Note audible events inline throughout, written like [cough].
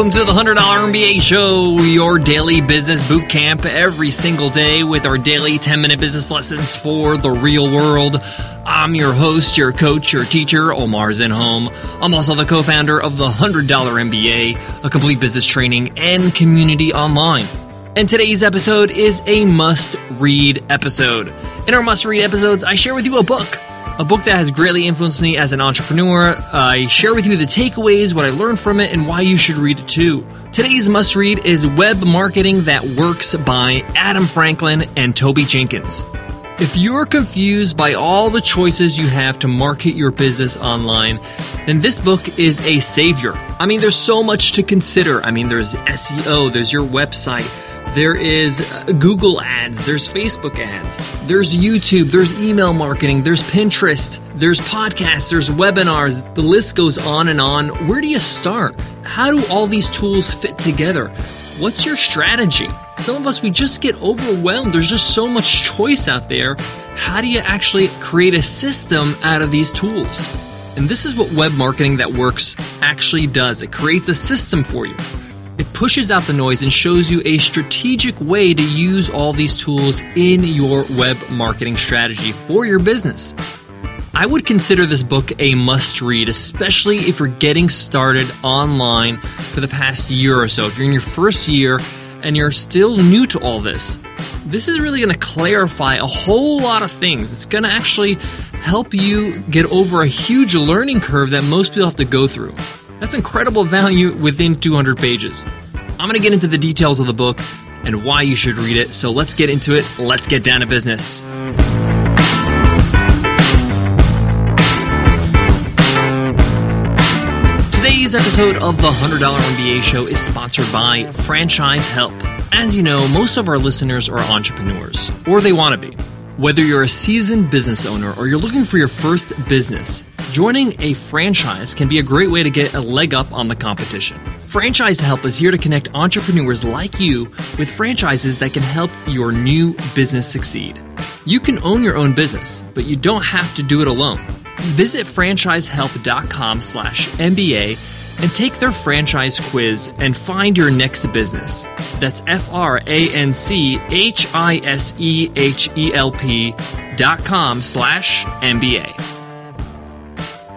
Welcome to the $100 MBA Show, your daily business boot camp every single day with our daily 10 minute business lessons for the real world. I'm your host, your coach, your teacher, Omar Zenhom. I'm also the co founder of the $100 MBA, a complete business training and community online. And today's episode is a must read episode. In our must read episodes, I share with you a book a book that has greatly influenced me as an entrepreneur. I share with you the takeaways, what I learned from it, and why you should read it too. Today's must read is Web Marketing That Works by Adam Franklin and Toby Jenkins. If you're confused by all the choices you have to market your business online, then this book is a savior. I mean, there's so much to consider. I mean, there's SEO, there's your website there is uh, Google ads, there's Facebook ads, there's YouTube, there's email marketing, there's Pinterest, there's podcasts, there's webinars. The list goes on and on. Where do you start? How do all these tools fit together? What's your strategy? Some of us, we just get overwhelmed. There's just so much choice out there. How do you actually create a system out of these tools? And this is what web marketing that works actually does it creates a system for you. It pushes out the noise and shows you a strategic way to use all these tools in your web marketing strategy for your business. I would consider this book a must read, especially if you're getting started online for the past year or so. If you're in your first year and you're still new to all this, this is really going to clarify a whole lot of things. It's going to actually help you get over a huge learning curve that most people have to go through. That's incredible value within 200 pages. I'm going to get into the details of the book and why you should read it. So let's get into it. Let's get down to business. Today's episode of the $100 MBA show is sponsored by Franchise Help. As you know, most of our listeners are entrepreneurs, or they want to be. Whether you're a seasoned business owner or you're looking for your first business, Joining a franchise can be a great way to get a leg up on the competition. Franchise Help is here to connect entrepreneurs like you with franchises that can help your new business succeed. You can own your own business, but you don't have to do it alone. Visit franchisehelp.com slash MBA and take their franchise quiz and find your next business. That's F R A N C H I S E H E L P dot com slash MBA.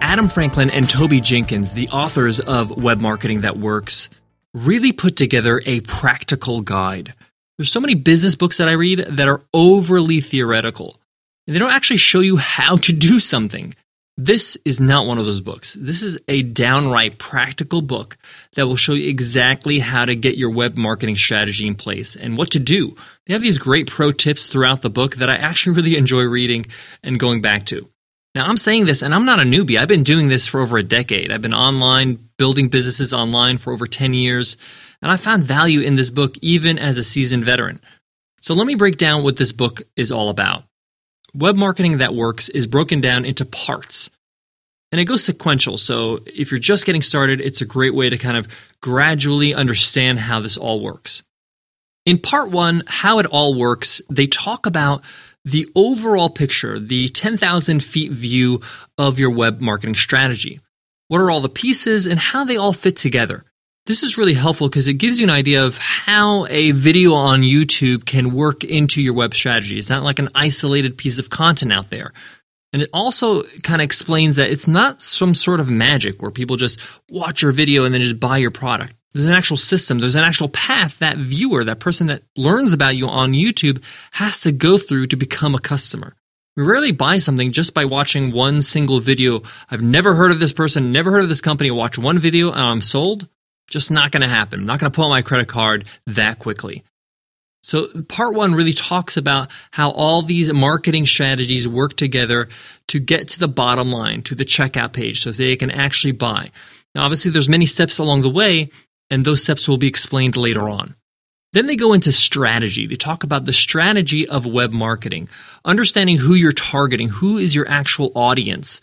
Adam Franklin and Toby Jenkins, the authors of Web Marketing That Works, really put together a practical guide. There's so many business books that I read that are overly theoretical. They don't actually show you how to do something. This is not one of those books. This is a downright practical book that will show you exactly how to get your web marketing strategy in place and what to do. They have these great pro tips throughout the book that I actually [laughs] really enjoy reading and going back to. Now, I'm saying this, and I'm not a newbie. I've been doing this for over a decade. I've been online, building businesses online for over 10 years, and I found value in this book even as a seasoned veteran. So, let me break down what this book is all about. Web marketing that works is broken down into parts, and it goes sequential. So, if you're just getting started, it's a great way to kind of gradually understand how this all works. In part one, how it all works, they talk about the overall picture, the 10,000 feet view of your web marketing strategy. What are all the pieces and how they all fit together? This is really helpful because it gives you an idea of how a video on YouTube can work into your web strategy. It's not like an isolated piece of content out there. And it also kind of explains that it's not some sort of magic where people just watch your video and then just buy your product. There's an actual system, there's an actual path that viewer, that person that learns about you on YouTube has to go through to become a customer. We rarely buy something just by watching one single video. I've never heard of this person, never heard of this company, watch one video and I'm sold. Just not going to happen. I'm not going to pull my credit card that quickly. So, part one really talks about how all these marketing strategies work together to get to the bottom line, to the checkout page, so they can actually buy. Now, obviously, there's many steps along the way, and those steps will be explained later on. Then they go into strategy. They talk about the strategy of web marketing, understanding who you're targeting, who is your actual audience.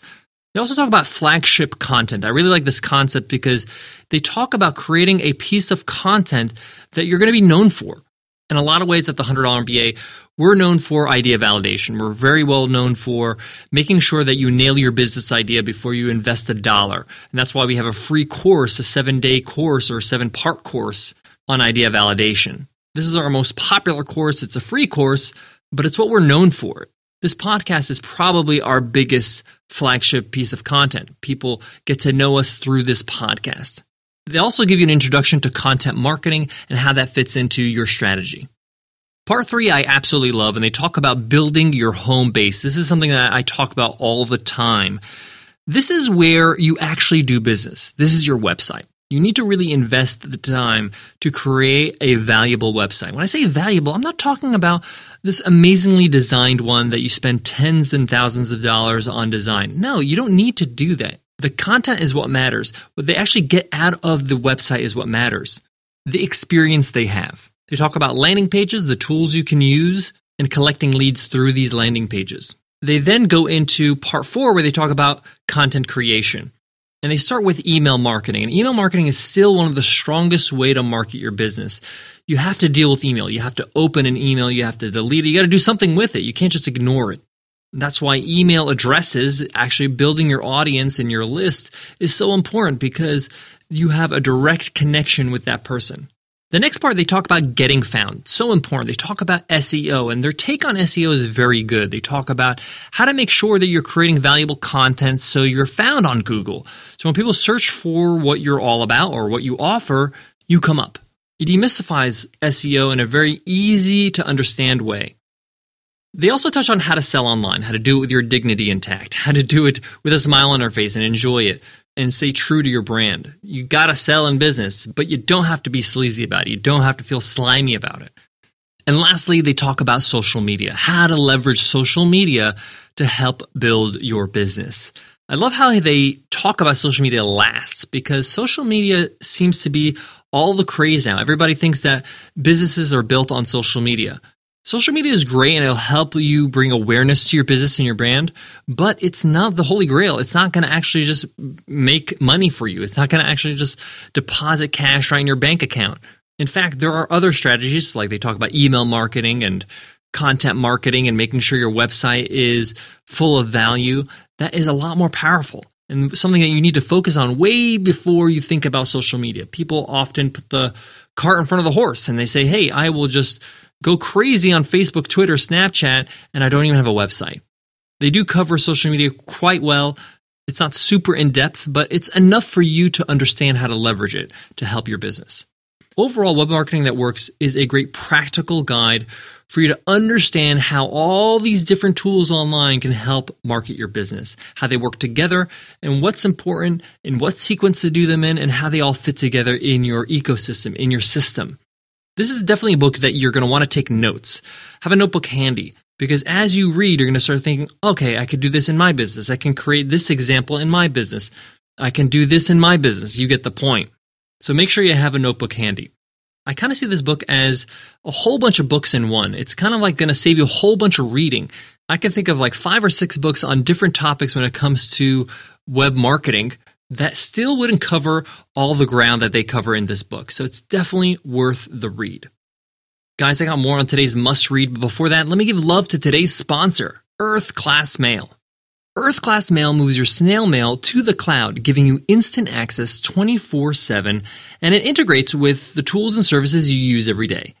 They also talk about flagship content. I really like this concept because they talk about creating a piece of content that you're going to be known for. In a lot of ways, at the $100 MBA, we're known for idea validation. We're very well known for making sure that you nail your business idea before you invest a dollar. And that's why we have a free course, a seven day course or a seven part course on idea validation. This is our most popular course. It's a free course, but it's what we're known for. This podcast is probably our biggest flagship piece of content. People get to know us through this podcast. They also give you an introduction to content marketing and how that fits into your strategy. Part three, I absolutely love, and they talk about building your home base. This is something that I talk about all the time. This is where you actually do business. This is your website. You need to really invest the time to create a valuable website. When I say valuable, I'm not talking about this amazingly designed one that you spend tens and thousands of dollars on design. No, you don't need to do that. The content is what matters. What they actually get out of the website is what matters. The experience they have. They talk about landing pages, the tools you can use, and collecting leads through these landing pages. They then go into part four where they talk about content creation. And they start with email marketing. And email marketing is still one of the strongest way to market your business. You have to deal with email. You have to open an email. You have to delete it. You got to do something with it. You can't just ignore it. That's why email addresses, actually building your audience and your list, is so important because you have a direct connection with that person. The next part, they talk about getting found. So important. They talk about SEO, and their take on SEO is very good. They talk about how to make sure that you're creating valuable content so you're found on Google. So when people search for what you're all about or what you offer, you come up. It demystifies SEO in a very easy to understand way. They also touch on how to sell online, how to do it with your dignity intact, how to do it with a smile on our face and enjoy it and stay true to your brand. You gotta sell in business, but you don't have to be sleazy about it. You don't have to feel slimy about it. And lastly, they talk about social media, how to leverage social media to help build your business. I love how they talk about social media last because social media seems to be all the craze now. Everybody thinks that businesses are built on social media. Social media is great and it'll help you bring awareness to your business and your brand, but it's not the holy grail. It's not going to actually just make money for you. It's not going to actually just deposit cash right in your bank account. In fact, there are other strategies like they talk about email marketing and content marketing and making sure your website is full of value. That is a lot more powerful and something that you need to focus on way before you think about social media. People often put the cart in front of the horse and they say, Hey, I will just go crazy on Facebook, Twitter, Snapchat, and I don't even have a website. They do cover social media quite well. It's not super in depth, but it's enough for you to understand how to leverage it to help your business. Overall, Web Marketing That Works is a great practical guide for you to understand how all these different tools online can help market your business, how they work together, and what's important, and what sequence to do them in, and how they all fit together in your ecosystem, in your system. This is definitely a book that you're going to want to take notes. Have a notebook handy because as you read, you're going to start thinking, okay, I could do this in my business. I can create this example in my business. I can do this in my business. You get the point. So make sure you have a notebook handy. I kind of see this book as a whole bunch of books in one. It's kind of like going to save you a whole bunch of reading. I can think of like five or six books on different topics when it comes to web marketing that still wouldn't cover all the ground that they cover in this book. So it's definitely worth the read. Guys, I got more on today's must read, but before that, let me give love to today's sponsor, Earth Class Mail. Earth Class Mail moves your snail mail to the cloud, giving you instant access 24 7, and it integrates with the tools and services you use every day.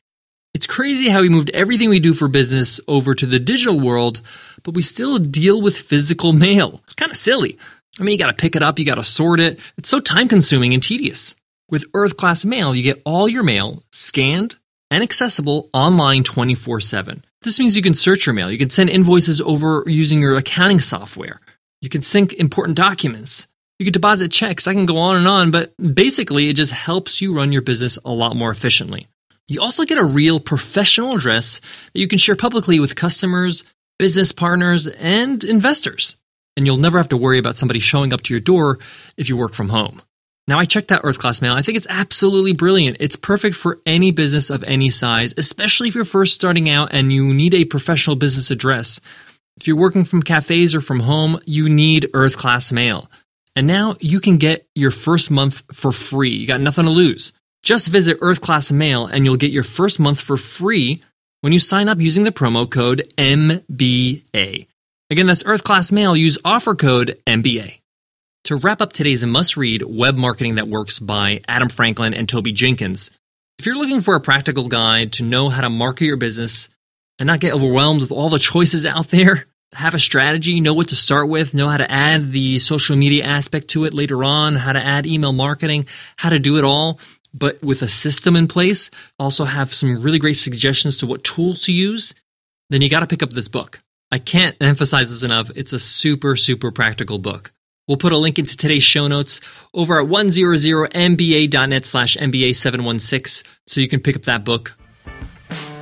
It's crazy how we moved everything we do for business over to the digital world, but we still deal with physical mail. It's kind of silly. I mean, you got to pick it up, you got to sort it. It's so time consuming and tedious. With Earth Class Mail, you get all your mail scanned and accessible online 24 7. This means you can search your mail, you can send invoices over using your accounting software, you can sync important documents, you can deposit checks. I can go on and on, but basically, it just helps you run your business a lot more efficiently. You also get a real professional address that you can share publicly with customers, business partners, and investors and you'll never have to worry about somebody showing up to your door if you work from home. Now, I checked out Earth Class Mail. I think it's absolutely brilliant. It's perfect for any business of any size, especially if you're first starting out and you need a professional business address. If you're working from cafes or from home, you need Earth Class Mail. And now you can get your first month for free. You got nothing to lose. Just visit Earth Class Mail and you'll get your first month for free when you sign up using the promo code MBA. Again, that's Earth Class Mail. Use offer code MBA. To wrap up today's must read, Web Marketing That Works by Adam Franklin and Toby Jenkins, if you're looking for a practical guide to know how to market your business and not get overwhelmed with all the choices out there, have a strategy, know what to start with, know how to add the social media aspect to it later on, how to add email marketing, how to do it all, but with a system in place, also have some really great suggestions to what tools to use, then you got to pick up this book. I can't emphasize this enough. It's a super, super practical book. We'll put a link into today's show notes over at 100mba.net slash MBA716 so you can pick up that book.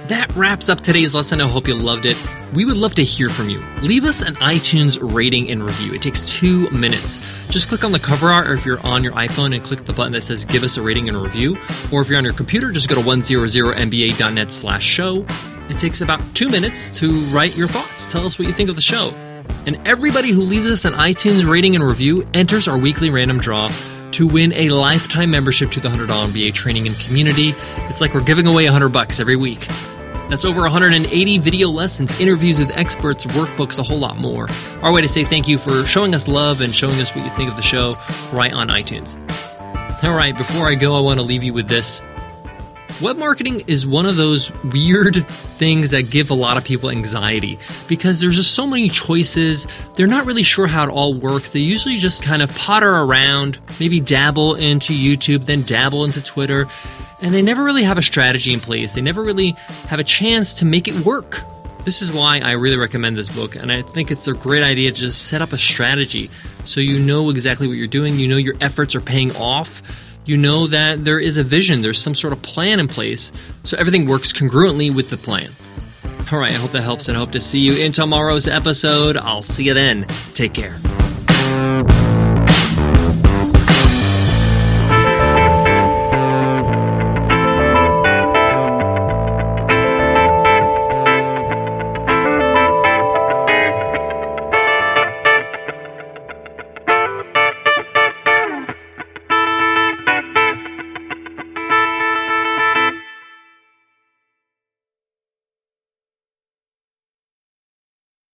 That wraps up today's lesson. I hope you loved it. We would love to hear from you. Leave us an iTunes rating and review. It takes two minutes. Just click on the cover art, or if you're on your iPhone, and click the button that says "Give us a rating and a review." Or if you're on your computer, just go to 100mba.net/show. It takes about two minutes to write your thoughts. Tell us what you think of the show. And everybody who leaves us an iTunes rating and review enters our weekly random draw to win a lifetime membership to the $100 MBA training and community. It's like we're giving away 100 bucks every week. That's over 180 video lessons, interviews with experts, workbooks, a whole lot more. Our way to say thank you for showing us love and showing us what you think of the show right on iTunes. All right, before I go, I want to leave you with this. Web marketing is one of those weird things that give a lot of people anxiety because there's just so many choices. They're not really sure how it all works. They usually just kind of potter around, maybe dabble into YouTube, then dabble into Twitter and they never really have a strategy in place. They never really have a chance to make it work. This is why I really recommend this book, and I think it's a great idea to just set up a strategy so you know exactly what you're doing, you know your efforts are paying off, you know that there is a vision, there's some sort of plan in place, so everything works congruently with the plan. All right, I hope that helps and hope to see you in tomorrow's episode. I'll see you then. Take care.